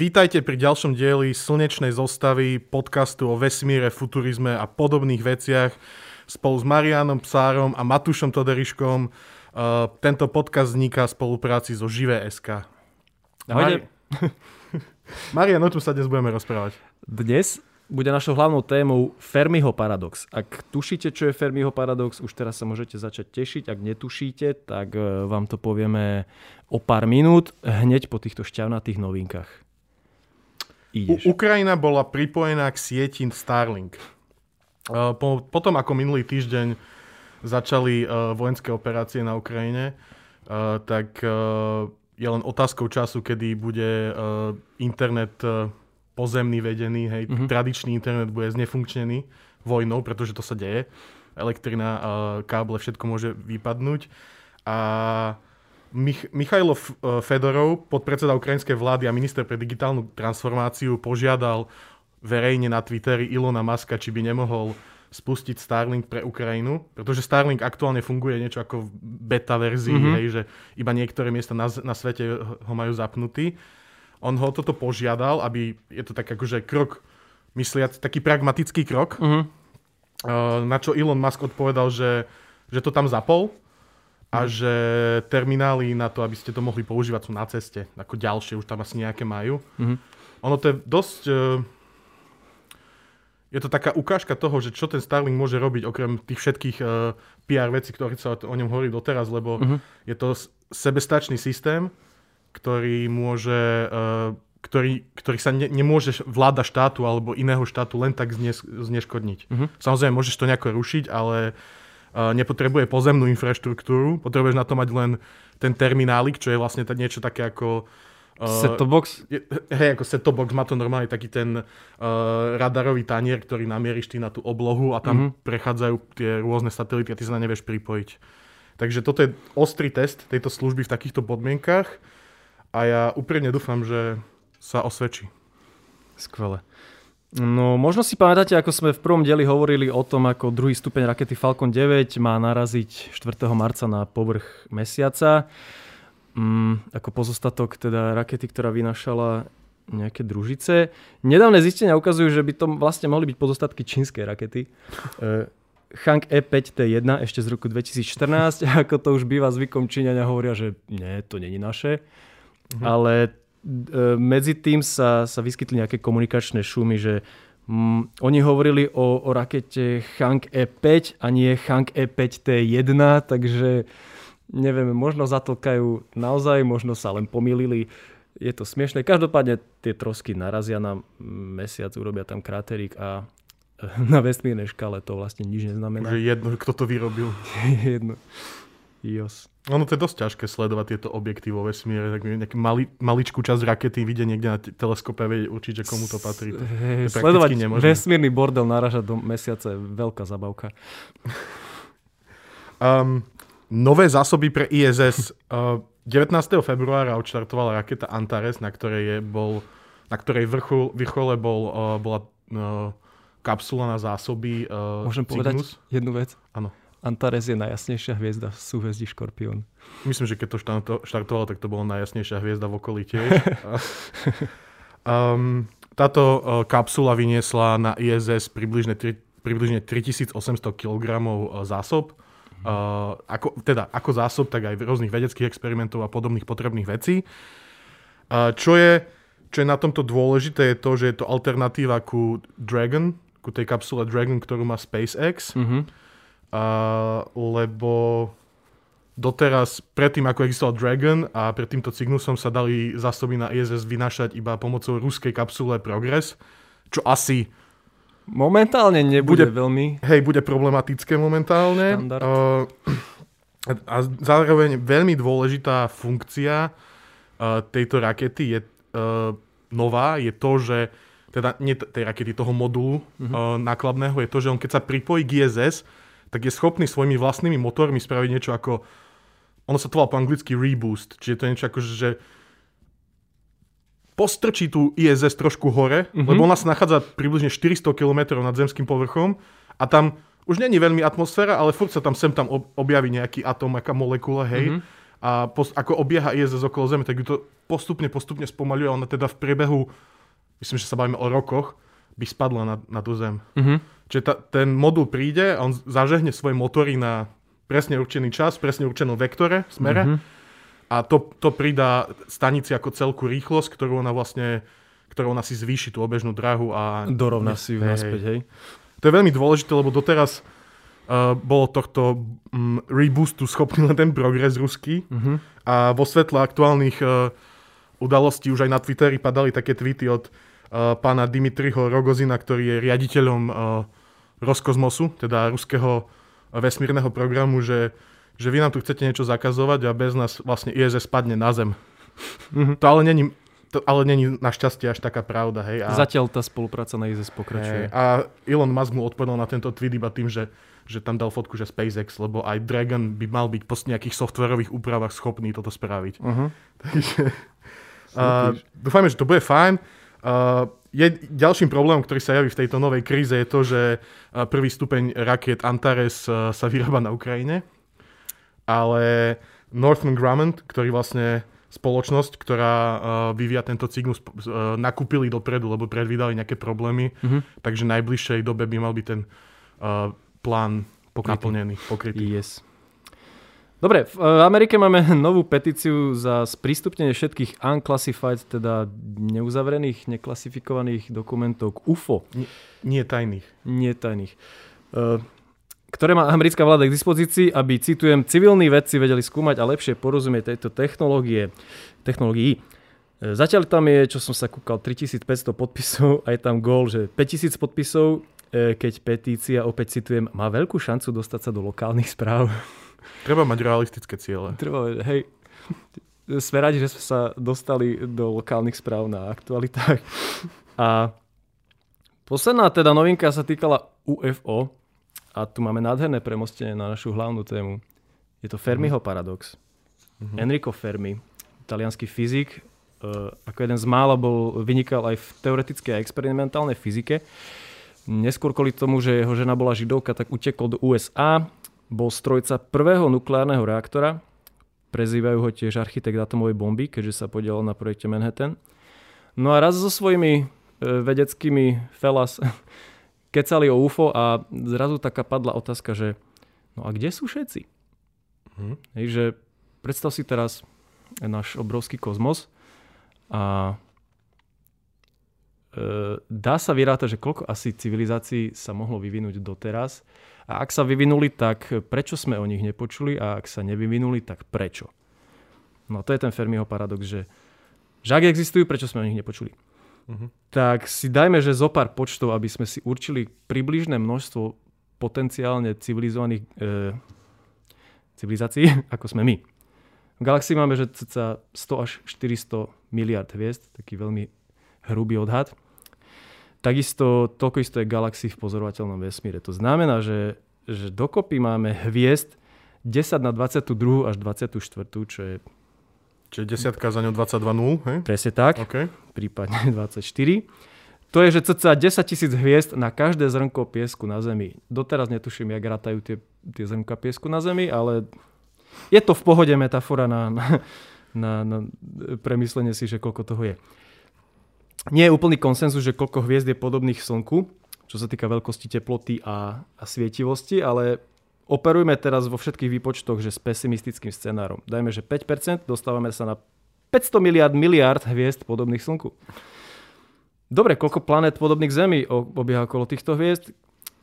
Vítajte pri ďalšom dieli slnečnej zostavy podcastu o vesmíre, futurizme a podobných veciach spolu s Marianom Psárom a Matúšom Toderiškom. Uh, tento podcast vzniká v spolupráci so Živé.sk. Ahojte. Mari- Marian, o čom sa dnes budeme rozprávať? Dnes bude našou hlavnou témou Fermiho paradox. Ak tušíte, čo je Fermiho paradox, už teraz sa môžete začať tešiť. Ak netušíte, tak e, vám to povieme o pár minút, hneď po týchto šťavnatých novinkách. Ideš. U- Ukrajina bola pripojená k sieti Starlink. Uh, po, potom, ako minulý týždeň začali uh, vojenské operácie na Ukrajine, uh, tak je len otázkou času, kedy bude internet pozemný vedený, hej, mm-hmm. tradičný internet bude znefunkčnený vojnou, pretože to sa deje. Elektrina, káble, všetko môže vypadnúť. A Mich- Michailo e, Fedorov, podpredseda ukrajinskej vlády a minister pre digitálnu transformáciu, požiadal verejne na Twitteri Ilona Maska, či by nemohol spustiť Starlink pre Ukrajinu, pretože Starlink aktuálne funguje niečo ako v beta verzii, mm-hmm. hej, že iba niektoré miesta na, na svete ho majú zapnutý. On ho toto požiadal, aby je to tak akože krok, mysliac, taký pragmatický krok, mm-hmm. na čo Elon Musk odpovedal, že, že to tam zapol, a že terminály na to, aby ste to mohli používať, sú na ceste. Ako ďalšie, už tam asi nejaké majú. Mm-hmm. Ono to je dosť... Uh, je to taká ukážka toho, že čo ten Starlink môže robiť, okrem tých všetkých uh, PR vecí, ktoré sa o ňom hovorí doteraz, lebo mm-hmm. je to sebestačný systém, ktorý môže... Uh, ktorý, ktorý sa ne, nemôže vláda štátu alebo iného štátu len tak znes, zneškodniť. Mm-hmm. Samozrejme, môžeš to nejako rušiť, ale nepotrebuje pozemnú infraštruktúru, potrebuješ na to mať len ten terminálik, čo je vlastne niečo také ako... Uh, set box? Hej, ako set box má to normálne taký ten uh, radarový tanier, ktorý namieríš ty na tú oblohu a tam mm-hmm. prechádzajú tie rôzne satelity a ty sa na nevieš pripojiť. Takže toto je ostrý test tejto služby v takýchto podmienkach a ja úprimne dúfam, že sa osvedčí. Skvelé. No, možno si pamätáte, ako sme v prvom dieli hovorili o tom, ako druhý stupeň rakety Falcon 9 má naraziť 4. marca na povrch mesiaca. Mm, ako pozostatok teda rakety, ktorá vynašala nejaké družice. Nedávne zistenia ukazujú, že by to vlastne mohli byť pozostatky čínskej rakety. Uh, Hang E5T1 ešte z roku 2014, ako to už býva zvykom Číňania hovoria, že nie, to není naše. Mhm. Ale E, medzi tým sa, sa vyskytli nejaké komunikačné šumy, že mm, oni hovorili o, o rakete Hang E5 a nie Hang E5T1, takže neviem, možno zatlkajú naozaj, možno sa len pomýlili. Je to smiešné. Každopádne tie trosky narazia na mesiac, urobia tam kráterik a na vesmírnej škále to vlastne nič neznamená. Že jedno, kto to vyrobil. jedno. Jos. Ono to je dosť ťažké sledovať tieto objekty vo vesmíre, tak nejaký mali, maličkú časť rakety vidie niekde na t- teleskope a určite, komu to patrí. To, hey, to sledovať nemožné. vesmírny bordel naražať do mesiaca je veľká zabavka. um, nové zásoby pre ISS. Uh, 19. februára odštartovala raketa Antares, na ktorej, je, bol, na ktorej vrchu, vrchole bol, uh, bola uh, kapsula na zásoby uh, Môžem Cygnus. povedať jednu vec? Áno. Antares je najjasnejšia hviezda v súhvezdí Škorpión. Myslím, že keď to štartovalo, tak to bola najjasnejšia hviezda v okolí tiež. um, táto kapsula vyniesla na ISS približne, tri, približne 3800 kg zásob. Uh, ako, teda ako zásob, tak aj rôznych vedeckých experimentov a podobných potrebných vecí. Uh, čo, je, čo je na tomto dôležité, je to, že je to alternatíva ku Dragon, ku tej kapsule Dragon, ktorú má SpaceX. Mm-hmm a, lebo doteraz, predtým ako existoval Dragon a pred týmto Cygnusom sa dali zásoby na ISS vynášať iba pomocou ruskej kapsule Progress, čo asi Momentálne nebude bude, veľmi. Hej, bude problematické momentálne. Uh, a zároveň veľmi dôležitá funkcia uh, tejto rakety je uh, nová, je to, že teda nie tej rakety, toho modulu uh-huh. uh, nákladného, je to, že on keď sa pripojí k ISS, tak je schopný svojimi vlastnými motormi spraviť niečo ako, ono sa to volá po anglicky reboost, čiže to je niečo ako, že postrčí tú ISS trošku hore, mm-hmm. lebo ona sa nachádza približne 400 km nad zemským povrchom a tam už není veľmi atmosféra, ale furt sa tam sem tam objaví nejaký atom, aká molekula, hej. Mm-hmm. a pos, ako obieha ISS okolo Zeme, tak ju to postupne, postupne spomaluje. Ona teda v priebehu, myslím, že sa bavíme o rokoch, by spadla na, na tú Zem. Mhm. Čiže ta, ten modul príde a on zažehne svoje motory na presne určený čas, presne určenom vektore, smere. Mhm. A to, to pridá stanici ako celku rýchlosť, ktorú ona vlastne ktorou ona si zvýši tú obežnú drahu a... Dorovná si ju Hej, naspäť, hej. To je veľmi dôležité, lebo doteraz uh, bolo tohto um, reboostu schopný len ten progres ruský Mhm. a vo svetle aktuálnych uh, udalostí už aj na Twitteri padali také tweety od uh, pána Dimitriho Rogozina, ktorý je riaditeľom uh, Roskosmosu, teda ruského vesmírneho programu, že, že vy nám tu chcete niečo zakazovať a bez nás vlastne ISS spadne na Zem. Mhm. To ale není, to ale není našťastie až taká pravda. Hej? A, Zatiaľ tá spolupráca na ISS hej, pokračuje. a Elon Musk mu odpovedal na tento tweet iba tým, že, že tam dal fotku, že SpaceX, lebo aj Dragon by mal byť po nejakých softwarových úpravách schopný toto spraviť. Uh-huh. Takže uh, dúfajme, že to bude fajn. Uh, je, ďalším problémom, ktorý sa javí v tejto novej kríze, je to, že uh, prvý stupeň raket Antares uh, sa vyrába na Ukrajine, ale Northrop Grumman, ktorý vlastne spoločnosť, ktorá vyvíja tento cygnus, nakúpili dopredu, lebo predvídali nejaké problémy, Mhm. takže v najbližšej dobe by mal byť ten plán Pokrytý. naplnený, pokrytý. Yes. Dobre, v e, Amerike máme novú petíciu za sprístupnenie všetkých unclassified, teda neuzavrených, neklasifikovaných dokumentov k UFO, Nie tajných. netajných, e, ktoré má americká vláda k dispozícii, aby, citujem, civilní vedci vedeli skúmať a lepšie porozumieť tejto technológie, technológií. E, Zatiaľ tam je, čo som sa kúkal, 3500 podpisov a je tam gól, že 5000 podpisov, keď petícia, opäť citujem, má veľkú šancu dostať sa do lokálnych správ. Treba mať realistické ciele. Trvalo, hej, sme radi, že sme sa dostali do lokálnych správ na aktualitách. A posledná teda novinka sa týkala UFO a tu máme nádherné premostenie na našu hlavnú tému. Je to Fermiho paradox. Mhm. Enrico Fermi, italianský fyzik, uh, ako jeden z mála bol, vynikal aj v teoretickej a experimentálnej fyzike. Neskôr kvôli tomu, že jeho žena bola židovka, tak utekol do USA, bol strojca prvého nukleárneho reaktora, prezývajú ho tiež architekt atomovej bomby, keďže sa podielal na projekte Manhattan. No a raz so svojimi e, vedeckými felas kecali o UFO a zrazu taká padla otázka, že no a kde sú všetci? Mhm. Hej, že predstav si teraz náš obrovský kozmos a e, dá sa vyrátať, že koľko asi civilizácií sa mohlo vyvinúť doteraz a ak sa vyvinuli, tak prečo sme o nich nepočuli a ak sa nevyvinuli, tak prečo? No to je ten Fermiho paradox, že, že ak existujú, prečo sme o nich nepočuli? Mhm. Tak si dajme, že zo pár počtov, aby sme si určili približné množstvo potenciálne civilizovaných e, civilizácií, ako sme my. V galaxii máme, že cca 100 až 400 miliard hviezd, taký veľmi hrubý odhad. Takisto toľko isto je galaxií v pozorovateľnom vesmíre. To znamená, že, že dokopy máme hviezd 10 na 22 až 24, čo je Čiže desiatka za ňou 22 hej? presne tak, OK. prípadne 24. To je, že cca 10 tisíc hviezd na každé zrnko piesku na Zemi. Doteraz netuším, jak rátajú tie, tie zrnka piesku na Zemi, ale je to v pohode metafora na, na, na, na premyslenie si, že koľko toho je. Nie je úplný konsenzus, že koľko hviezd je podobných Slnku, čo sa týka veľkosti teploty a, a svietivosti, ale operujme teraz vo všetkých výpočtoch, že s pesimistickým scenárom. Dajme, že 5%, dostávame sa na 500 miliard miliard hviezd podobných Slnku. Dobre, koľko planét podobných Zemi obieha okolo týchto hviezd?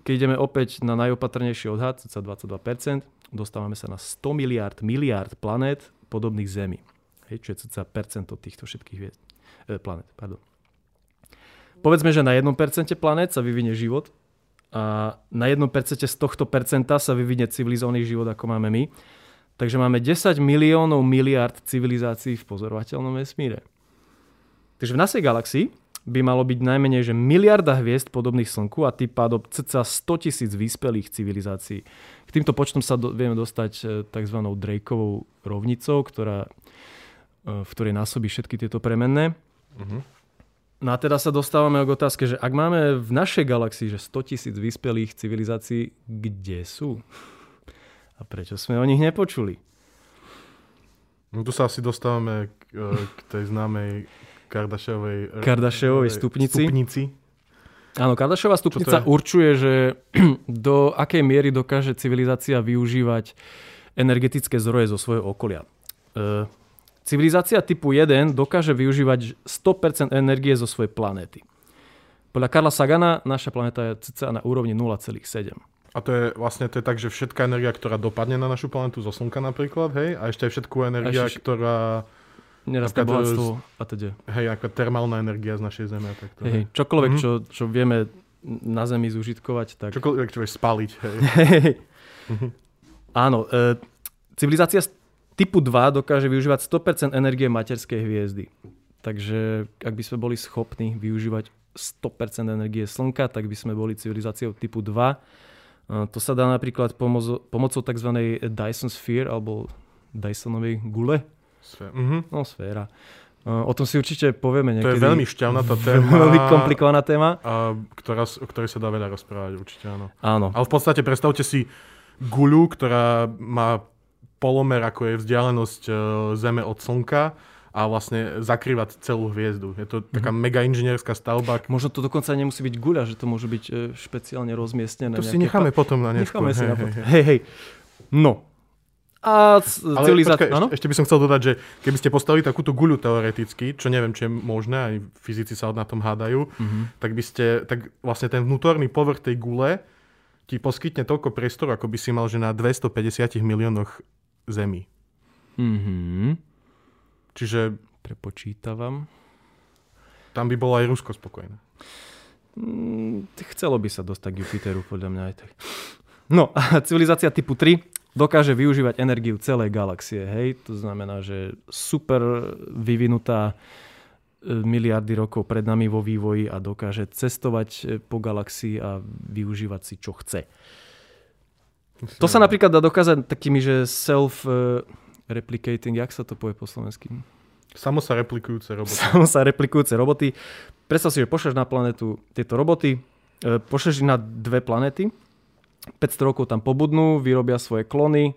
Keď ideme opäť na najopatrnejší odhad, cca 22%, dostávame sa na 100 miliard miliard planét podobných Zemi. Hej, čo je cca percento týchto všetkých hviezd. E, planét, pardon. Povedzme, že na 1% planét sa vyvinie život a na 1% z tohto percenta sa vyvinie civilizovaný život, ako máme my. Takže máme 10 miliónov miliard civilizácií v pozorovateľnom vesmíre. Takže v našej galaxii by malo byť najmenej že miliarda hviezd podobných Slnku a tým pádom cca 100 tisíc vyspelých civilizácií. K týmto počtom sa do, vieme dostať e, tzv. Drakeovou rovnicou, ktorá, e, v ktorej násobí všetky tieto premenné. Mhm. No a teda sa dostávame k otázke, že ak máme v našej galaxii že 100 tisíc vyspelých civilizácií, kde sú? A prečo sme o nich nepočuli? No tu sa asi dostávame k, e, k tej známej Kardashiovej, Kardashiovej stupnici. stupnici. Áno, Kardashiová stupnica určuje, že do akej miery dokáže civilizácia využívať energetické zdroje zo svojho okolia. E, civilizácia typu 1 dokáže využívať 100% energie zo svojej planéty. Podľa Karla Sagana naša planéta je cca na úrovni 0,7. A to je vlastne to je tak, že všetká energia, ktorá dopadne na našu planetu zo Slnka napríklad, hej, a ešte aj všetku energia, ešte- ktorá, Nerastné Napríklad, bohatstvo a teda. hej, ako termálna energia z našej Zeme. Tak to, Hej, čokoľvek, Mhm. čo, čo vieme na Zemi zužitkovať, tak... Čokoľvek, čo vieš spaliť, hej. Áno, e, civilizácia typu 2 dokáže využívať 100% energie materskej hviezdy. Takže ak by sme boli schopní využívať 100% energie Slnka, tak by sme boli civilizáciou typu 2. E, to sa dá napríklad pomozo- pomocou tzv. Dyson Sphere alebo Dysonovej gule. Sve- Mhm. No, sféra. O tom si určite povieme To niekedy. je veľmi šťavná tá téma. veľmi komplikovaná téma. A, ktorá, o ktorej sa dá veľa rozprávať, určite áno. Áno. Ale v podstate predstavte si guľu, ktorá má polomer, ako je vzdialenosť e, Zeme od Slnka a vlastne zakrývať celú hviezdu. Je to taká Mhm. mega inžinierská stavba. Možno to dokonca nemusí byť guľa, že to môže byť e, špeciálne rozmiestnené. To si necháme potom na neskôr. Necháme si hej, na potom. hej. Hej. No. A civilizácia... Áno? ešte, by som chcel dodať, že keby ste postavili takúto guľu teoreticky, čo neviem, či je možné, aj fyzici sa na tom hádajú, Mhm. tak by ste, tak vlastne ten vnútorný povrch tej gule ti poskytne toľko priestoru, ako by si mal, že na 250 miliónoch zemí. Mhm. Čiže Prepočítavam. tam by bolo aj Rusko spokojné. Mm, Chcelo by sa dostať k Jupiteru, podľa mňa aj tak. No, a civilizácia typu 3 dokáže využívať energiu celej galaxie, hej? To znamená, že super vyvinutá e, miliardy rokov pred nami vo vývoji a dokáže cestovať e, po galaxii a využívať si, čo chce. To sa napríklad dá dokázať takými, že self-replicating, jak sa to povie po slovensky? Samo sa replikujúce roboty. Samo sa replikujúce roboty. Predstav si, že pošleš na planetu tieto roboty, e, pošleš ich na dve planety, 500 rokov tam pobudnú, vyrobia svoje klony, e,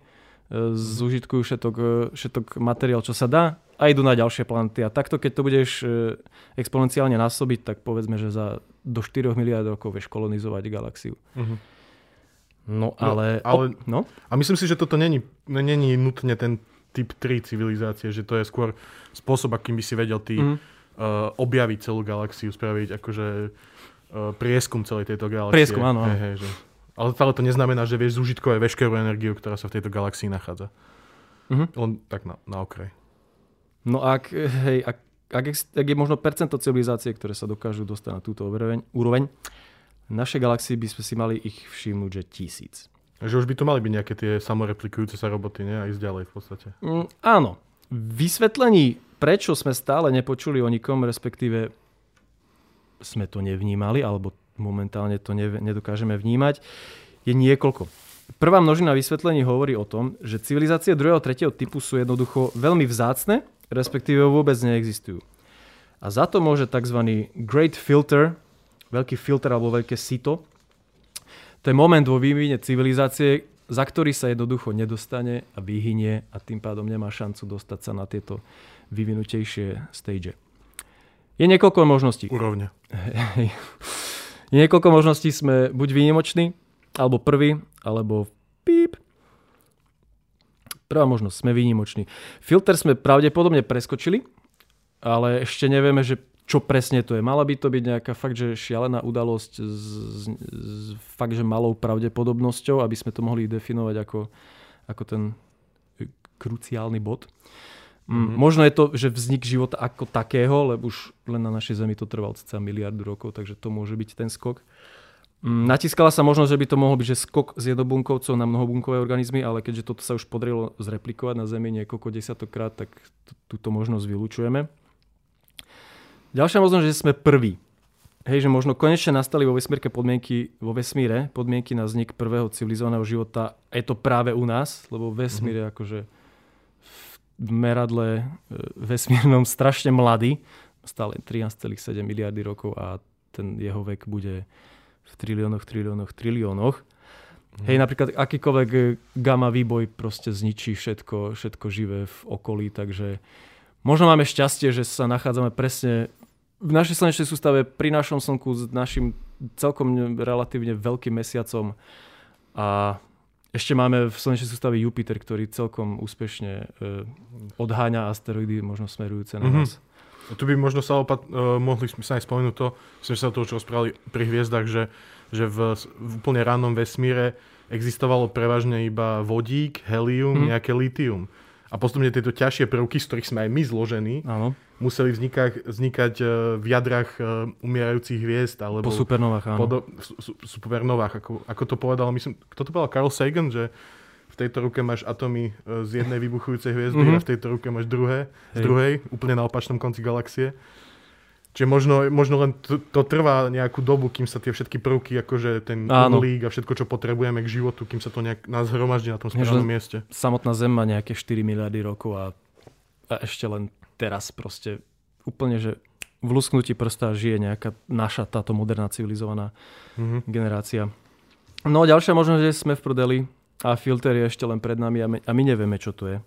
zužitkujú všetok, všetok materiál, čo sa dá a idú na ďalšie planety. A takto, keď to budeš exponenciálne násobiť, tak povedzme, že za do 4 miliard rokov vieš kolonizovať galaxiu. Mhm. No ale... ale- op- no? A myslím si, že toto není, není nutne ten typ 3 civilizácie, že to je skôr spôsob, akým by si vedel ty Mhm. uh, objaviť celú galaxiu, spraviť akože uh, prieskum celej tejto galaxie. Prieskum, áno. Hej, hej, že... Ale stále to neznamená, že vieš zužitkovať veškerú energiu, ktorá sa v tejto galaxii nachádza. Mhm. Len tak na, na okraj. No ak, hej, ak, ak, ak je možno percento civilizácie, ktoré sa dokážu dostať na túto úroveň, úroveň našej galaxii by sme si mali ich všimnúť, že tisíc. Že už by tu mali byť nejaké tie samoreplikujúce sa roboty, nie? A ísť ďalej v podstate. Mm, áno. Vysvetlení, prečo sme stále nepočuli o nikom, respektíve sme to nevnímali, alebo momentálne to ne, nedokážeme vnímať, je niekoľko. Prvá množina vysvetlení hovorí o tom, že civilizácie druhého a tretieho typu sú jednoducho veľmi vzácne, respektíve vôbec neexistujú. A za to môže tzv. Great Filter, veľký filter alebo veľké sito, to je moment vo vývine civilizácie, za ktorý sa jednoducho nedostane a vyhynie a tým pádom nemá šancu dostať sa na tieto vyvinutejšie stage. Je niekoľko možností. Úrovne. Je niekoľko možností, sme buď výnimoční, alebo prvý, alebo píp. Prvá možnosť, sme výnimoční. Filter sme pravdepodobne preskočili, ale ešte nevieme, že čo presne to je. Mala by to byť nejaká fakt, že šialená udalosť s, s, s fakt, že malou pravdepodobnosťou, aby sme to mohli definovať ako, ako ten e, kruciálny bod. Mm, Mhm. Možno je to, že vznik života ako takého, lebo už len na našej Zemi to trval cca miliardu rokov, takže to môže byť ten skok. Mm, Natiskala sa možnosť, že by to mohol byť že skok z jednobunkovcov na mnohobunkové organizmy, ale keďže toto sa už podarilo zreplikovať na Zemi niekoľko desiatokrát, tak túto možnosť vylúčujeme. Ďalšia možnosť, že sme prví. Hej, že možno konečne nastali vo vesmírke podmienky, vo vesmíre podmienky na vznik prvého civilizovaného života. Je to práve u nás, lebo vesmír je akože v meradle e, vesmírnom strašne mladý. Stále 13,7 miliardy rokov a ten jeho vek bude v triliónoch, triliónoch, triliónoch. Hej, napríklad akýkoľvek gamma výboj proste zničí všetko, všetko živé v okolí, takže možno máme šťastie, že sa nachádzame presne v našej slnečnej sústave pri našom slnku s našim celkom relatívne veľkým mesiacom a ešte máme v slnečnej sústave Jupiter, ktorý celkom úspešne e, odháňa asteroidy, možno smerujúce na mm-hmm. nás. Tu by možno sa opat- uh, mohli sme sa aj spomenúť to, sme sa to, čo rozprávali pri hviezdach, že, že v, v úplne rannom vesmíre existovalo prevažne iba vodík, helium, mm. nejaké litium. A postupne tieto ťažšie prvky, z ktorých sme aj my zložení, áno. Museli vznikať, vznikať e, v jadrach e, umierajúcich hviezd. Alebo po supernovách, áno. Podo- supernovách, ako, ako to povedal, myslím, kto to povedal? Carl Sagan, že tejto ruke máš atomy e, z jednej vybuchujúcej hviezdy mm-hmm. a v tejto ruke máš druhé, z druhej, úplne na opačnom konci galaxie. Čiže možno, možno len to, to trvá nejakú dobu, kým sa tie všetky prvky, akože ten uhlík a všetko, čo potrebujeme k životu, kým sa to nejak nás hromaždí na tom správnom mieste. Samotná Zem má nejaké 4 miliardy rokov a, a ešte len teraz proste úplne, že v lusknutí prsta žije nejaká naša táto moderná civilizovaná mm-hmm. generácia. No ďalšia možnosť, že sme v prodeli a filter je ešte len pred nami a my, a my nevieme, čo to je.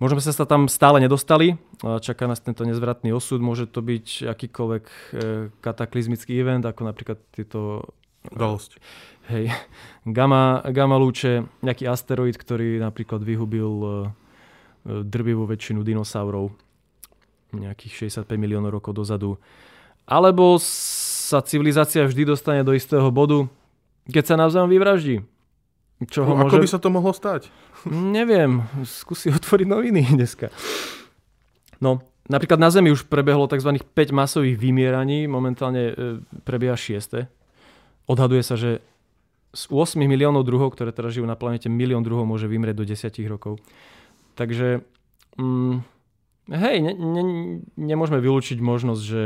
Možno sme sa tam stále nedostali, čaká nás tento nezvratný osud, môže to byť akýkoľvek e, kataklizmický event, ako napríklad tieto... Udalosť. Hej, gamma, gamma lúče, nejaký asteroid, ktorý napríklad vyhubil e, drvivú väčšinu dinosaurov nejakých 65 miliónov rokov dozadu. Alebo sa civilizácia vždy dostane do istého bodu, keď sa navzájom vyvraždí. Čo ho no, môže... Ako by sa to mohlo stať? Neviem, skúsi otvoriť noviny dneska. No, napríklad na Zemi už prebehlo tzv. 5 masových vymieraní, momentálne e, prebieha 6. Odhaduje sa, že z 8 miliónov druhov, ktoré teraz žijú na planete, milión druhov môže vymrieť do 10 rokov. Takže, mm, hej, ne, ne, nemôžeme vylúčiť možnosť, že,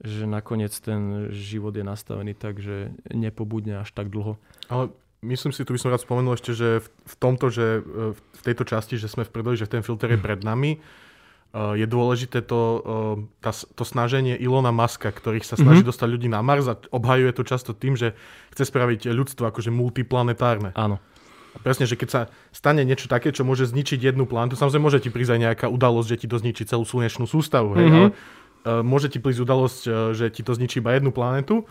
že nakoniec ten život je nastavený tak, že nepobudne až tak dlho. Ale myslím si, tu by som rád spomenul ešte, že v, v tomto, že v tejto časti, že sme v predeli, že ten filter je pred nami, uh, je dôležité to, uh, tá, to snaženie Ilona Maska, ktorých sa snaží mm-hmm. dostať ľudí na Mars a obhajuje to často tým, že chce spraviť ľudstvo akože multiplanetárne. Áno. Presne, že keď sa stane niečo také, čo môže zničiť jednu planetu, samozrejme môže ti prísť aj nejaká udalosť, že ti to zničí celú slnečnú sústavu, hej, mm-hmm. ale uh, môže ti prísť udalosť, uh, že ti to zničí iba jednu planetu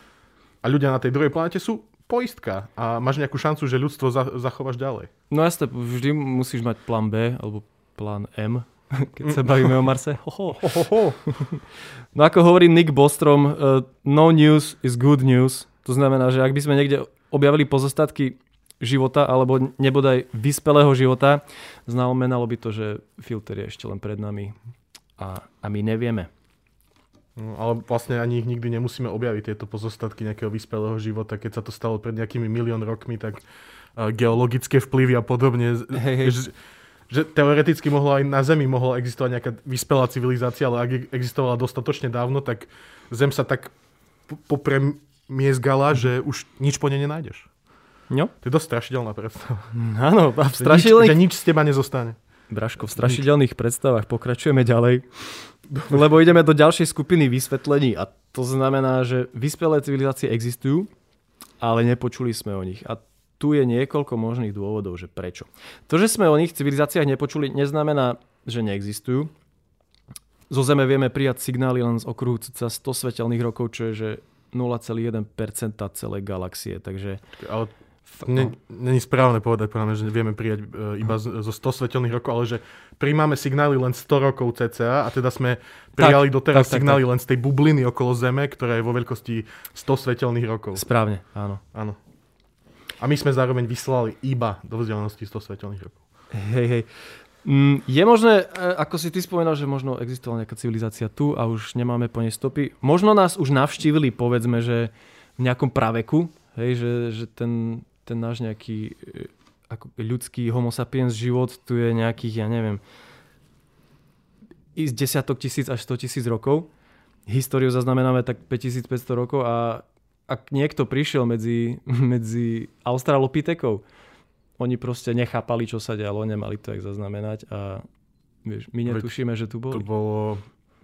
a ľudia na tej druhej planete sú poistka a máš nejakú šancu, že ľudstvo za, zachováš ďalej. No jasne, vždy musíš mať plán B alebo plán M, keď sa bavíme o Marse. Ho, ho. Ho, ho, No ako hovorí Nick Bostrom, uh, no news is good news. To znamená, že ak by sme niekde objavili pozostatky života alebo nebodaj vyspelého života, znamenalo by to, že filter je ešte len pred nami a, a my nevieme. No, ale vlastne ani ich nikdy nemusíme objaviť, tieto pozostatky nejakého vyspelého života. Keď sa to stalo pred nejakými milión rokmi, tak geologické vplyvy a podobne. Hej, hej. Že, že teoreticky mohlo aj na Zemi mohla existovať nejaká vyspelá civilizácia, ale ak existovala dostatočne dávno, tak Zem sa tak popremiezgala, že už nič po nej nenájdeš. No. To je dosť strašidelná predstava. Áno, a v strašidelných... Že nič, že nič z teba nezostane. Braško, v strašidelných predstavách pokračujeme ďalej. Lebo ideme do ďalšej skupiny vysvetlení a to znamená, že vyspelé civilizácie existujú, ale nepočuli sme o nich. A tu je niekoľko možných dôvodov, že prečo. To, že sme o nich civilizáciách nepočuli, neznamená, že neexistujú. Zo Zeme vieme prijať signály len z okruhu cca 100 svetelných rokov, čo je že 0,1% celej galaxie. Takže... Ale Není správne povedať, podľa že vieme prijať e, iba zo 100 svetelných rokov, ale že príjmame signály len 100 rokov cca a teda sme prijali tak, doteraz tak, signály tak, tak. len z tej bubliny okolo Zeme, ktorá je vo veľkosti 100 svetelných rokov. Správne, áno. Áno. A my sme zároveň vyslali iba do vzdialenosti 100 svetelných rokov. Hej, hej. Mm, je možné, e, ako si ty spomenal, že možno existovala nejaká civilizácia tu a už nemáme po nej stopy. Možno nás už navštívili, povedzme, že v nejakom praveku, hej, že, že ten ten náš nejaký e, ako ľudský homo sapiens život tu je nejakých, ja neviem, z desiatok tisíc až 100 tisíc rokov. Históriu zaznamenáme tak 5500 rokov a ak niekto prišiel medzi, medzi Australopitekov, oni proste nechápali, čo sa dialo, nemali to jak zaznamenať a vieš, my netušíme, že tu boli. To bolo,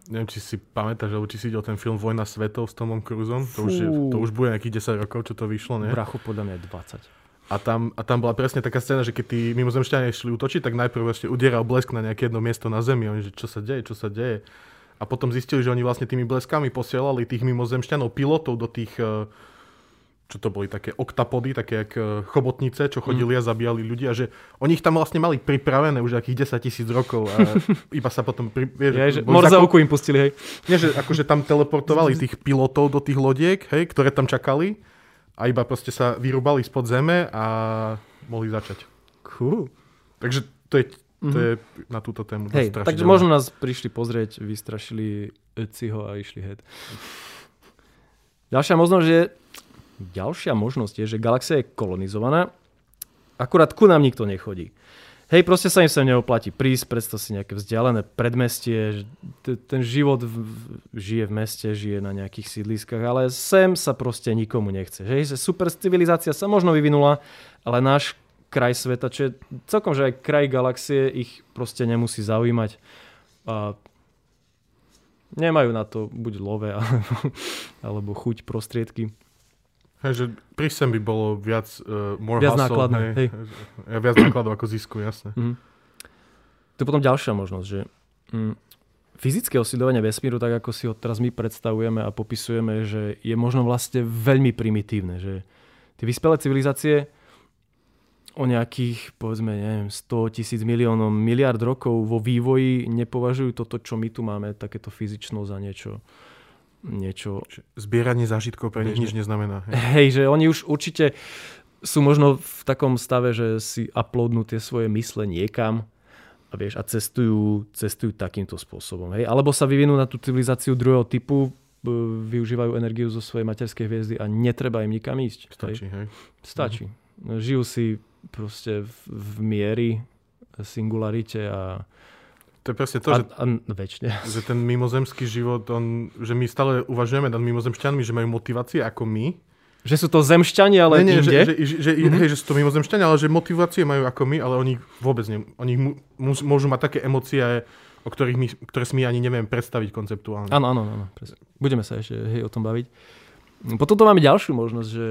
neviem, či si pamätáš, alebo či si videl ten film Vojna svetov s Tomom Cruzom, to už, je, to už bude nejakých 10 rokov, čo to vyšlo, ne? Bracho, podľa mňa 20. A tam, a tam bola presne taká scéna, že keď tí mimozemšťania išli útočiť, tak najprv ešte udieral blesk na nejaké jedno miesto na Zemi. Oni, že čo sa deje, čo sa deje. A potom zistili, že oni vlastne tými bleskami posielali tých mimozemšťanov, pilotov do tých, eh, čo to boli, také oktapody, také jak eh, chobotnice, čo chodili a zabíjali ľudí. A že oni ich tam vlastne mali pripravené už akých 10 tisíc rokov. A iba sa potom... Pri, vieš, Je, že boli morzovku im pustili, hej. nie, že akože tam teleportovali tých pilotov do tých lodiek, hej, ktoré tam čakali a iba proste sa vyrúbali spod zeme a mohli začať. Cool. Takže to je, to je na túto tému. Mhm. Hej, takže možno nás prišli pozrieť, vystrašili Eciho a išli head. Ďalšia možnosť je, ďalšia možnosť je, že galaxia je kolonizovaná, akurát ku nám nikto nechodí. Hej, proste sa im sem neoplatí prísť, predstav si nejaké vzdialené predmestie, ten život v- žije v meste, žije na nejakých sídliskách, ale sem sa proste nikomu nechce. Hej, že super civilizácia sa možno vyvinula, ale náš kraj sveta, čo je celkom, že aj kraj galaxie ich proste nemusí zaujímať. A nemajú na to buď love, alebo, alebo chuť prostriedky. Hej, že prísť sem by bolo viac, uh, more Viac hustle, hej. Ja, viac nákladov ako zisku, jasné. Mhm. To je potom ďalšia možnosť, že mm, fyzické osídlovanie vesmíru, tak ako si ho teraz my predstavujeme a popisujeme, že je možno vlastne veľmi primitívne, že tie vyspelé civilizácie o nejakých, povedzme, neviem, 100 tisíc miliónov, miliard rokov vo vývoji nepovažujú toto, čo my tu máme, takéto fyzično za niečo, niečo Zbieranie zážitkov pre nich nič neznamená. Hej. Hej, že oni už určite sú možno v takom stave, že si uploadnú tie svoje mysle niekam a vieš, a cestujú, cestujú takýmto spôsobom. Hej. Alebo sa vyvinú na tú civilizáciu druhého typu, využívajú energiu zo svojej materskej hviezdy a netreba im nikam ísť. Stačí, Hej. hej. Stačí. No, Žijú si proste v, v miery, singularite a, To je presne to, a, že, a väčšine. že ten mimozemský život, on, že my stále uvažujeme nad mimozemšťanmi, že majú motivácie ako my. Že sú to zemšťania, ale nie, nie, inde. že, že, že, Mhm. hej, že sú to mimozemšťania, ale že motivácie majú ako my, ale oni vôbec nie. Oni mu, môžu mať také emócie, o ktorých my, ktoré si my ani nevieme predstaviť konceptuálne. Áno, áno, áno. Presne. Budeme sa ešte hej, o tom baviť. Potom tu máme ďalšiu možnosť, že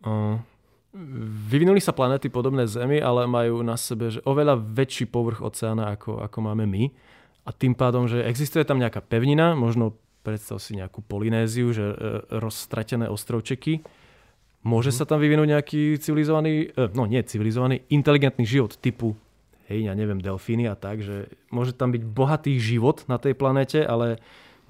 o, vyvinuli sa planéty podobné Zemi, ale majú na sebe že oveľa väčší povrch oceána, ako, ako máme my. A tým pádom, že existuje tam nejaká pevnina, možno predstav si nejakú Polynéziu, že e, rozstratené ostrovčeky. Môže Mhm. sa tam vyvinúť nejaký civilizovaný, e, no nie civilizovaný, inteligentný život typu, hej, ja neviem, delfíny a tak, že môže tam byť bohatý život na tej planete, ale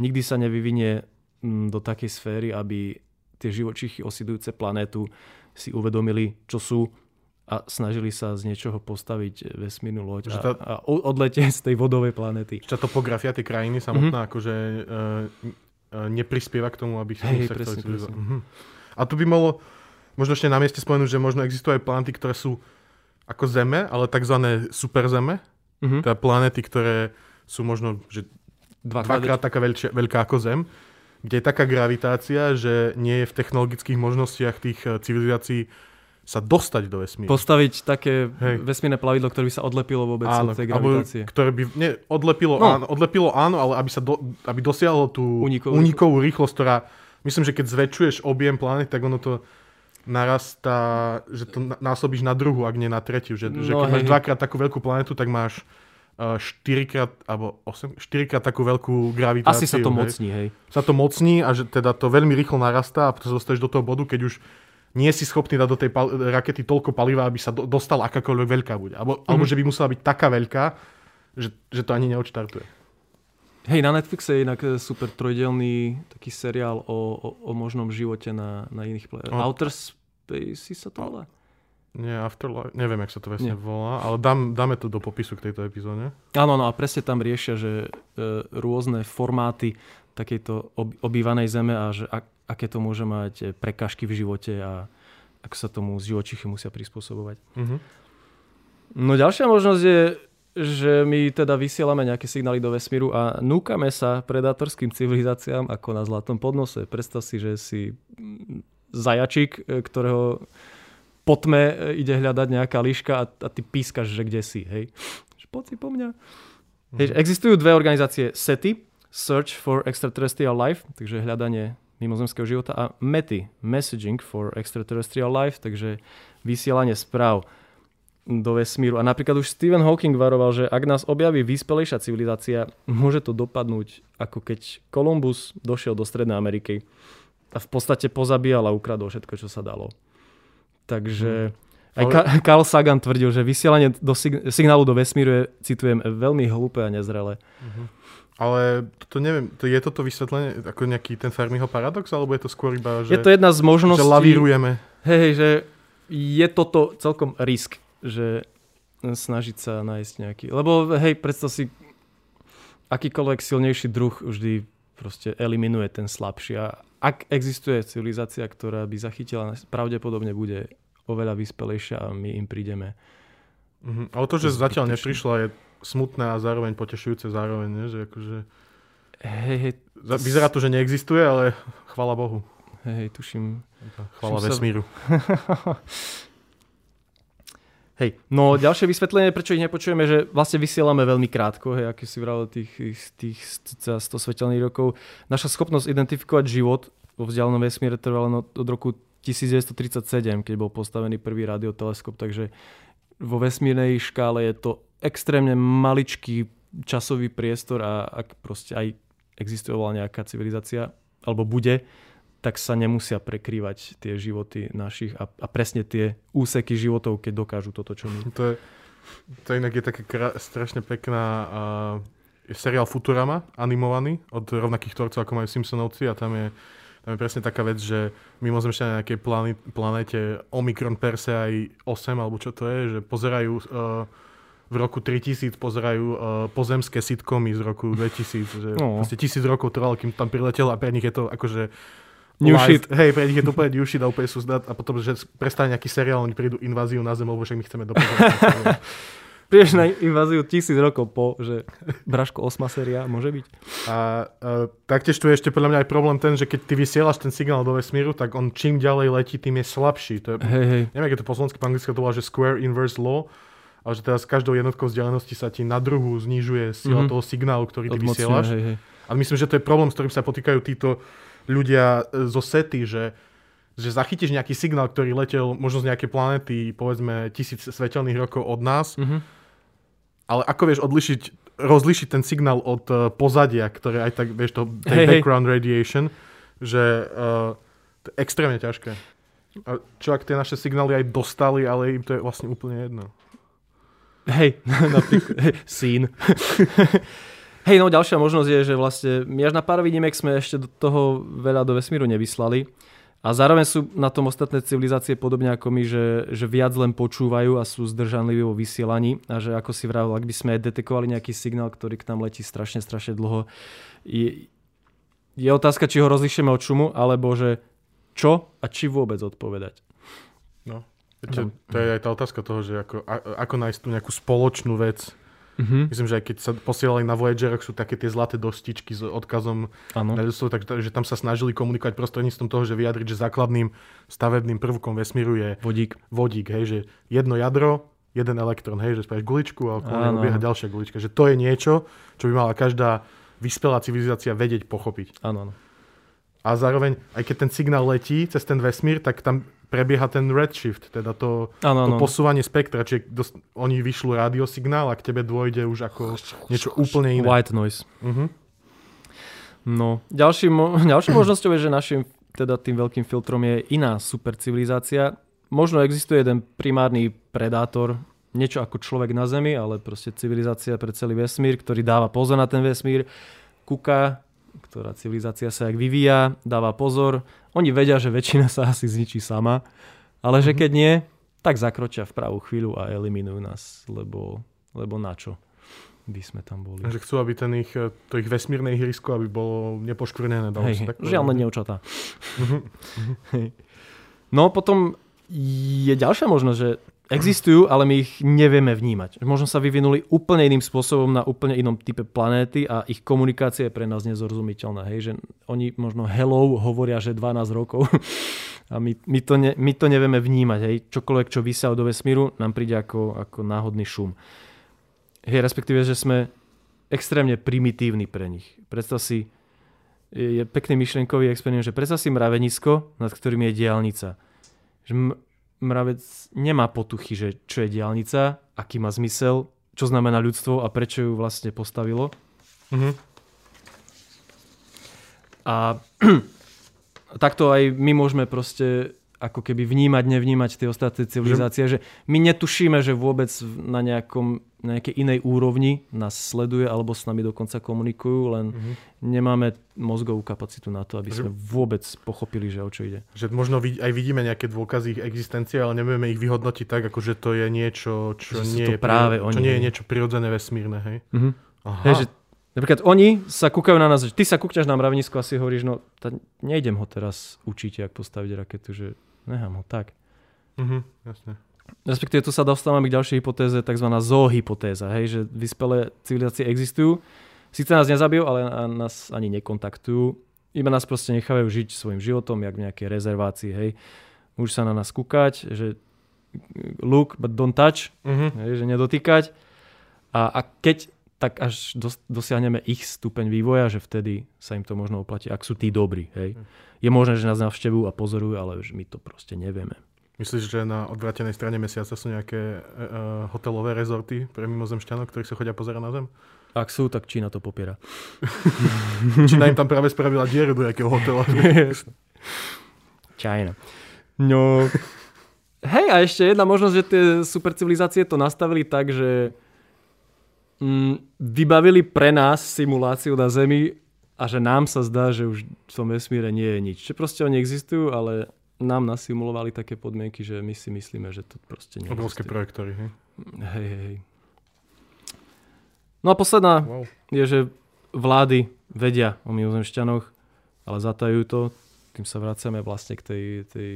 nikdy sa nevyvinie mm, do takej sféry, aby tie živočichy osidujúce planétu si uvedomili, čo sú a snažili sa z niečoho postaviť vesmírnu loď a, tá- a odletieť z tej vodovej planéty. Tá topografia tej krajiny samotná akože uh, uh, neprispieva k tomu, aby sa chceli presne, presne. Mhm. A tu by mohlo možno ešte na mieste spomenúť, že možno existujú aj planety, ktoré sú ako Zeme, ale tzv. superzeme. Mhm. Teda planéty, ktoré sú možno že Dvakrát, dvakrát taká veľčia, veľká ako Zem, kde je taká gravitácia, že nie je v technologických možnostiach tých eh, civilizácií sa dostať do vesmíru. Postaviť také Hej. vesmírne plavidlo, ktoré by sa odlepilo vôbec áno, od tej alebo gravitácie. ktoré by, nie, odlepilo, No. áno, odlepilo áno, ale aby, sa do, aby dosiahlo tú Unikovú unikovú rýchlosť, ktorá, myslím, že keď zväčšuješ objem planet, tak ono to narastá, že to násobíš na druhú, ak nie na tretiu. Že, že No, keď máš hej. dvakrát takú veľkú planetu, tak máš uh, štyrikrát, alebo osem, štyrikrát takú veľkú gravitáciu. Asi sa to hej. mocní, hej. Sa to mocní a že teda to veľmi rýchlo narastá a potom sa dostaneš do toho bodu, keď už nie si schopný dať do tej pal- rakety toľko paliva, aby sa do- dostala akákoľvek veľká bude. Alebo, alebo Mhm. že by musela byť taká veľká, že, že to ani neodštartuje. Hej, na Netflixe je inak e, super trojdelný taký seriál o, o, o možnom živote na, na iných planetách. O- Outer Space sa to volá? Nie, Afterlife, neviem, jak sa to Nie. volá, ale dám, dáme to do popisu k tejto epizóde. Áno, no a presne tam riešia, že e, rôzne formáty takejto ob, obývanej zeme a že ak, aké to môže mať e, prekažky v živote a ako sa tomu živočichy musia prispôsobovať. Mhm. No ďalšia možnosť je, že my teda vysielame nejaké signály do vesmíru a núkame sa predátorským civilizáciám ako na zlatom podnose. Predstav si, že si zajačik, e, ktorého po tme e, ide hľadať nejaká liška a, a ty pískaš, že kde si, hej. Poď si po mňa. Hej, že existujú dve organizácie SETI, Search for Extraterrestrial Life, takže hľadanie mimozemského života a METI, Messaging for Extraterrestrial Life, takže vysielanie správ do vesmíru. A napríklad už Stephen Hawking varoval, že ak nás objaví vyspelejšia civilizácia, môže to dopadnúť ako keď Kolumbus došiel do Strednej Ameriky a v podstate pozabíjal a ukradol všetko, čo sa dalo. Takže hmm. aj Ka- Carl Sagan tvrdil, že vysielanie do sig- signálu do vesmíru je, citujem, veľmi hlúpe a nezrelé. Uh-huh. Ale to neviem, to je toto vysvetlenie ako nejaký ten Fermiho paradox, alebo je to skôr iba, že... Je to jedna z možností... Že lavírujeme. Hej, hej, že je toto celkom risk že snažiť sa nájsť nejaký... Lebo hej, predstav si, akýkoľvek silnejší druh vždy proste eliminuje ten slabší. A ak existuje civilizácia, ktorá by zachytila, pravdepodobne bude oveľa vyspelejšia a my im prídeme. Mm-hmm. Ale to, že to zatiaľ neprišla, je smutné a zároveň potešujúce zároveň, ne? že akože... Hej, hej. Vyzerá to, že neexistuje, ale chvala Bohu. Hej, tuším. Chvala vesmíru. Sa... Hej, no ďalšie vysvetlenie, prečo ich nepočujeme, že vlastne vysielame veľmi krátko, hej, aký si vral tých, tých 100 svetelných rokov. Naša schopnosť identifikovať život vo vzdialenom vesmíre trvala no, od roku 1937, keď bol postavený prvý radioteleskop, takže vo vesmírnej škále je to extrémne maličký časový priestor a ak proste aj existovala nejaká civilizácia, alebo bude, tak sa nemusia prekrývať tie životy našich a, a presne tie úseky životov, keď dokážu toto, čo my. To je, to inak je taká krá, strašne pekná uh, seriál Futurama, animovaný, od rovnakých tvorcov, ako majú Simpsonovci a tam je, tam je presne taká vec, že mimozemšťania na nejakej planet, planete Omikron Persei 8, alebo čo to je, že pozerajú uh, v roku 3000 pozerajú uh, pozemské sitcomy z roku 2000, že no. vlastne tisíc rokov trvalo, kým tam priletel a pre nich je to akože New live, shit. Hej, pre nich je to úplne new shit a úplne sú zdať a potom, že prestane nejaký seriál, oni prídu inváziu na Zem, lebo však my chceme dopadnúť. Prídeš na inváziu tisíc rokov po, že Braško 8 séria, môže byť. A, a taktiež tu je ešte podľa mňa aj problém ten, že keď ty vysielaš ten signál do vesmíru, tak on čím ďalej letí, tým je slabší. To je, hej, hej. Neviem, aké to po slovensky, po anglicky to volá, že square inverse law, ale že teraz s každou jednotkou vzdialenosti sa ti na druhú znižuje sila mm-hmm. toho signálu, ktorý ty Odmocňuje, vysielaš. Hej, hej. A myslím, že to je problém, s ktorým sa potýkajú títo ľudia e, zo sety, že, že zachytíš nejaký signál, ktorý letel možno z nejakej planety, povedzme tisíc svetelných rokov od nás, mm-hmm. ale ako vieš odlišiť, rozlišiť ten signál od uh, pozadia, ktoré aj tak, vieš, to hey, background hey. radiation, že uh, extrémne ťažké. A čo ak tie naše signály aj dostali, ale im to je vlastne úplne jedno. Hej, napríklad, sín. Hej, no ďalšia možnosť je, že vlastne my až na pár výnimek sme ešte do toho veľa do vesmíru nevyslali. A zároveň sú na tom ostatné civilizácie podobne ako my, že, že viac len počúvajú a sú zdržanliví vo vysielaní. A že ako si vravel, ak by sme detekovali nejaký signál, ktorý k nám letí strašne, strašne dlho, je, je otázka, či ho rozlišíme od šumu, alebo že čo a či vôbec odpovedať. No, to, to je aj tá otázka toho, že ako, ako nájsť tú nejakú spoločnú vec, Mm-hmm. Myslím, že aj keď sa posielali na Voyageroch, sú také tie zlaté dostičky s odkazom ano. na takže tam sa snažili komunikovať prostredníctvom toho, že vyjadriť, že základným stavebným prvkom vesmíru je vodík. vodík hej, že jedno jadro, jeden elektrón, hej, že spravíš guličku a okolo neho bieha ďalšia gulička. Že to je niečo, čo by mala každá vyspelá civilizácia vedieť, pochopiť. Áno, áno. A zároveň, aj keď ten signál letí cez ten vesmír, tak tam prebieha ten redshift, teda to, ano, to posúvanie spektra, čiže dos- oni vyšľú rádiosignál a k tebe dôjde už ako niečo úplne iné. White noise. Uh-huh. No, ďalším, ďalšou možnosťou je, že našim teda tým veľkým filtrom je iná super civilizácia. Možno existuje jeden primárny predátor, niečo ako človek na Zemi, ale proste civilizácia pre celý vesmír, ktorý dáva pozor na ten vesmír, kúka ktorá civilizácia sa jak vyvíja, dáva pozor. Oni vedia, že väčšina sa asi zničí sama, ale že mhm. keď nie, tak zakročia v pravú chvíľu a eliminujú nás, lebo, lebo na čo by sme tam boli. Že chcú, aby ten ich, to ich vesmírne ihrisko, aby bolo nepoškvrnené. Hej, tak žiadne neočatá. no potom je ďalšia možnosť, že existujú, ale my ich nevieme vnímať. Možno sa vyvinuli úplne iným spôsobom na úplne inom type planéty a ich komunikácia je pre nás nezorozumiteľná. Hej? Že oni možno hello hovoria, že 12 rokov a my, my, to, ne, my to nevieme vnímať. Hej? Čokoľvek, čo vysia do vesmíru, nám príde ako, ako náhodný šum. Hej, respektíve, že sme extrémne primitívni pre nich. Predstav si, je pekný myšlienkový experiment, že predstav si mravenisko, nad ktorým je diálnica. Mravec nemá potuchy, že čo je diálnica, aký má zmysel, čo znamená ľudstvo a prečo ju vlastne postavilo. Mhm. A takto aj my môžeme proste ako keby vnímať, nevnímať tie ostatné civilizácie, že my netušíme, že vôbec na, nejakom, na nejakej inej úrovni nás sleduje alebo s nami dokonca komunikujú, len Mhm. nemáme mozgovú kapacitu na to, aby Takže- sme vôbec pochopili, že o čo ide. Že možno aj vidíme nejaké dôkazy ich existencie, ale nevieme ich vyhodnotiť tak, ako že to je niečo, čo, Že nie, je, práve čo oni, nie je niečo prirodzené vesmírne, hej? Mhm. Aha. Hej, že napríklad oni sa kúkajú na nás, že ty sa kúkťaš na mravenisko a si hovoríš, no tá, nejdem ho teraz učiť, jak postaviť raketu, že nechám ho tak. Mhm, jasne. Respektíve tu sa dostávame k ďalšej hypotéze, tzv. zoohypotéza, hej, že vyspelé civilizácie existujú, síce nás nezabijú, ale nás ani nekontaktujú, iba nás proste nechávajú žiť svojim životom, jak v nejakej rezervácii, hej. Môžu sa na nás kúkať, že look but don't touch, Mhm. hej, že nedotýkať. A, a keď tak až dos, dosiahneme ich stupeň vývoja, že vtedy sa im to možno oplatí, ak sú tí dobrí. Hej. Je možné, že nás navštevujú a pozorujú, ale že my to proste nevieme. Myslíš, že na odvratenej strane mesiaca sú nejaké uh, hotelové rezorty pre mimozemšťanov, ktorí sa chodia pozerať na Zem? Ak sú, tak Čína to popiera. Čína im tam práve spravila dieru do nejakého hotela. Čína. No, hej, a ešte jedna možnosť, že tie supercivilizácie to nastavili tak, že mm, vybavili pre nás simuláciu na Zemi a že nám sa zdá, že už v tom vesmíre nie je nič. Že proste oni existujú, ale nám nasimulovali také podmienky, že my si myslíme, že to proste nie Obrovské projektory, hej? Hej, hej. No a posledná Wow. je, že vlády vedia o mimozemšťanoch, ale zatajú to. Tým sa vracame vlastne k tej, tej,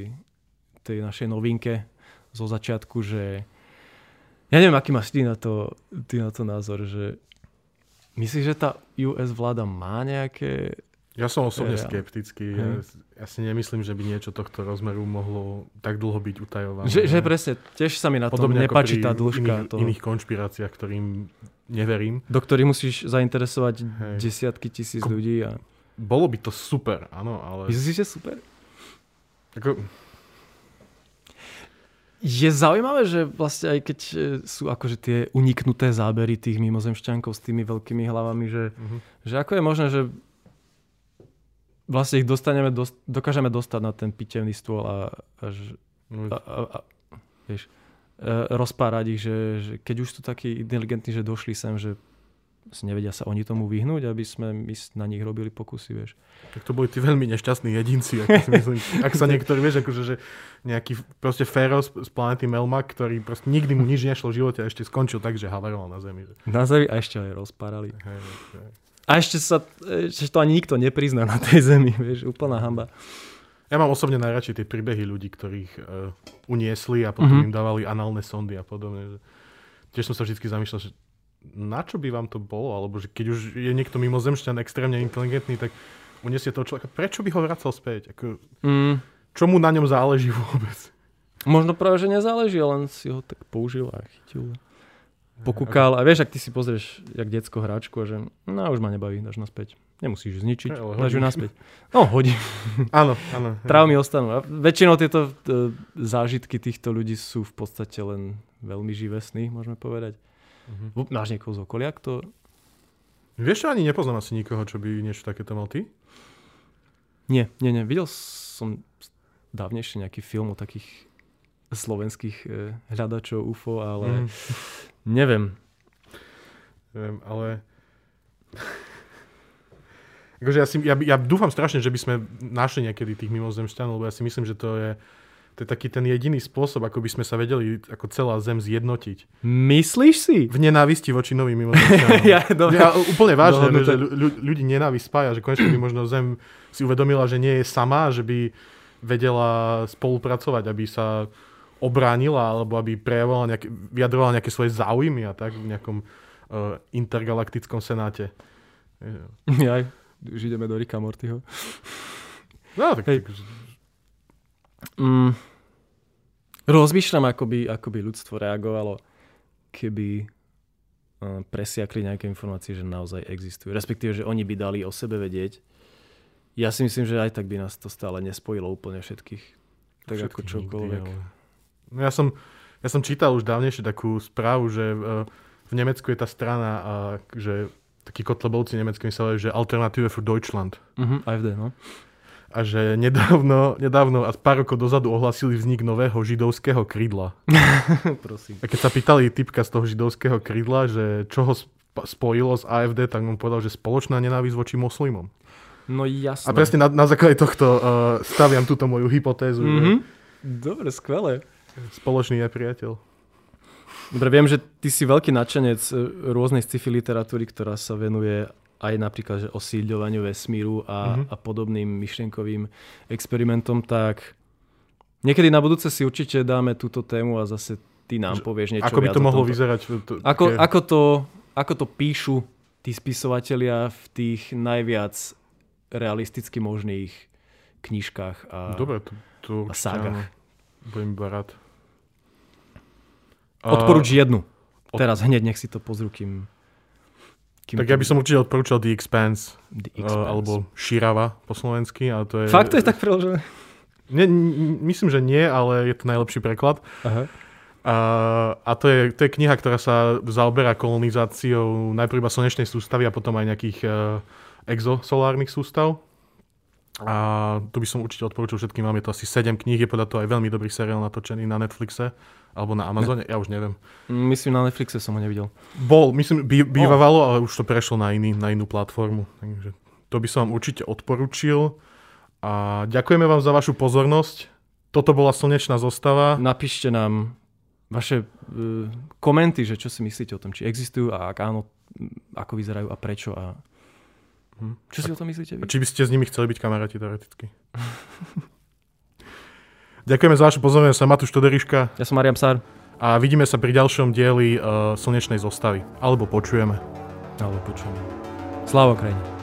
tej našej novinke zo začiatku, že ja neviem, aký máš ty na to, ty na to názor, že myslíš, že tá US vláda má nejaké... Ja som osobne Ja. skeptický. Ja, ja si nemyslím, že by niečo tohto rozmeru mohlo tak dlho byť utajované. Že, že presne, tiež sa mi na tom Podobne pri tá dĺžka iných, toho, iných konšpiráciách, ktorým neverím. do ktorých musíš zainteresovať Hej. desiatky tisíc Ko- ľudí a... Bolo by to super, áno, ale... Myslíš že super? Ako, Je zaujímavé, že vlastne aj keď e, sú akože tie uniknuté zábery tých mimozemšťankov s tými veľkými hlavami, že, mhm. že ako je možné, že vlastne ich dostaneme, dos- dokážeme dostať na ten pitevný stôl a, a, no, a, a, a vieš, e, rozpárať ich, že, že keď už sú takí inteligentní, že došli sem, že nevedia sa oni tomu vyhnúť, aby sme my na nich robili pokusy, vieš. tak to boli tí veľmi nešťastní jedinci, ako si myslím. Ak sa niektorí, vieš, akože, že nejaký proste Féro z, z planety Melmak, ktorý proste nikdy mu nič nešlo v živote a ešte skončil tak, že havaroval na Zemi. Že, Na zemi a ešte aj hej, hej. A ešte sa, ešte to ani nikto neprizná na tej zemi, vieš, úplná hamba. Ja mám osobne najradšej tie príbehy ľudí, ktorých uh, uniesli a potom Mhm. mm-hmm. im dávali análne sondy a podobne. Tiež som sa vždy zamýšľal, že na čo by vám to bolo? Alebo že keď už je niekto mimozemšťan extrémne inteligentný, tak uniesie toho človeka. Prečo by ho vracal späť? Ako, Mm, čo mu na ňom záleží vôbec? možno práve, že nezáleží, len si ho tak použil a chytil. Pokúkal a vieš, ak ty si pozrieš, jak decko hráčku a že no už ma nebaví, dáš naspäť. Nemusíš ju zničiť, ale dáš ju naspäť. No, hodí. Áno, áno. Traumy ostanú. A väčšinou tieto e, zážitky týchto ľudí sú v podstate len veľmi živé sny, môžeme povedať. Mhm. V- Máš niekoho z okolia, kto... Vieš, ani nepoznám asi nikoho, čo by niečo takéto mal ty? Nie, nie, nie. Videl som dávnejšie nejaký film o takých slovenských e, hľadačov UFO, ale Mm. neviem. Neviem, ale... akože ja, si, ja, ja dúfam strašne, že by sme našli niekedy tých mimozemšťanov, lebo ja si myslím, že to je, to je taký ten jediný spôsob, ako by sme sa vedeli ako celá Zem zjednotiť. Myslíš si? V nenávisti voči novým mimozemšťanom. ja. Ja, úplne vážne, Dohodnuté. že ľu- ľudí nenávisť spája, že konečne by možno Zem si uvedomila, že nie je sama, že by vedela spolupracovať, aby sa obránila, alebo aby prejavovala nejaké, vyjadrovala nejaké svoje záujmy a tak v nejakom uh, intergalaktickom senáte. Ja, už ideme do Rika Mortyho. No, tak, Hej. tak Mm, rozmýšľam, ako by, ako by ľudstvo reagovalo, keby uh, presiakli nejaké informácie, že naozaj existujú. Respektíve, že oni by dali o sebe vedieť. Ja si myslím, že aj tak by nás to stále nespojilo úplne všetkých. Tak Všetkých ako čokoľvek. nikdy, ale- No ja som, ja som čítal už dávnejšie takú správu, že uh, v Nemecku je tá strana, uh, že takí kotlebovci nemeckými sa volajú, že Alternative für Deutschland. Mhm, AFD, no. A že nedávno, nedávno a pár rokov dozadu ohlasili vznik nového židovského krídla. Prosím. A keď sa pýtali typka z toho židovského krídla, že čo ho sp- spojilo s AFD, tak on povedal, že spoločná nenávisť voči moslimom. No jasné. A presne na, na základe tohto uh, staviam túto moju hypotézu, Mhm. mm-hmm. Dobre, skvelé. že spoločný nepriateľ. Dobre, viem, že ty si veľký nadšenec e, rôznej sci-fi literatúry, ktorá sa venuje aj napríklad že osídľovaniu vesmíru a, Mhm. a podobným myšlienkovým experimentom, tak niekedy na budúce si určite dáme túto tému a zase ty nám povieš niečo Ako by to mohlo vyzerať? To, Ako, také- ako, to, ako to píšu tí spisovatelia v tých najviac realisticky možných knižkách. A... Dobre, to, to a ságach. Budem iba rád. Odporuč A- jednu. od- Teraz hneď nech si to pozrú, kým... kým Tak ja by som určite odporúčal The Expanse, The uh, Expanse. alebo Širava po slovensky. Ale to je, Fakt to je tak preložené? Nie, n- myslím, že nie, ale je to najlepší preklad. Aha. A, a to, je, to je kniha, ktorá sa zaoberá kolonizáciou najprv iba slnečnej sústavy a potom aj nejakých uh, exosolárnych sústav. A tu by som určite odporúčal všetkým, máme to asi 7 kníh, je podľa toho aj veľmi dobrý seriál natočený na Netflixe alebo na Amazone, ja už neviem. Myslím, na Netflixe som ho nevidel. Bol, myslím, bí, bývalo, ale už to prešlo na, iný, na inú platformu. Takže to by som vám určite odporúčil. A ďakujeme vám za vašu pozornosť. Toto bola slnečná zostava. Napíšte nám vaše uh, komenty, že čo si myslíte o tom, či existujú a ak áno, ako vyzerajú a prečo a Hm. čo si o tom myslíte A vy? či by ste s nimi chceli byť kamaráti teoreticky. Ďakujeme za vašu pozornosť, som Matúš Toderiška Ja som Mariam Sár. a vidíme sa pri ďalšom dieli uh, Slnečnej zostavy. Alebo počujeme. Alebo počujeme. Sláva Ukrajine.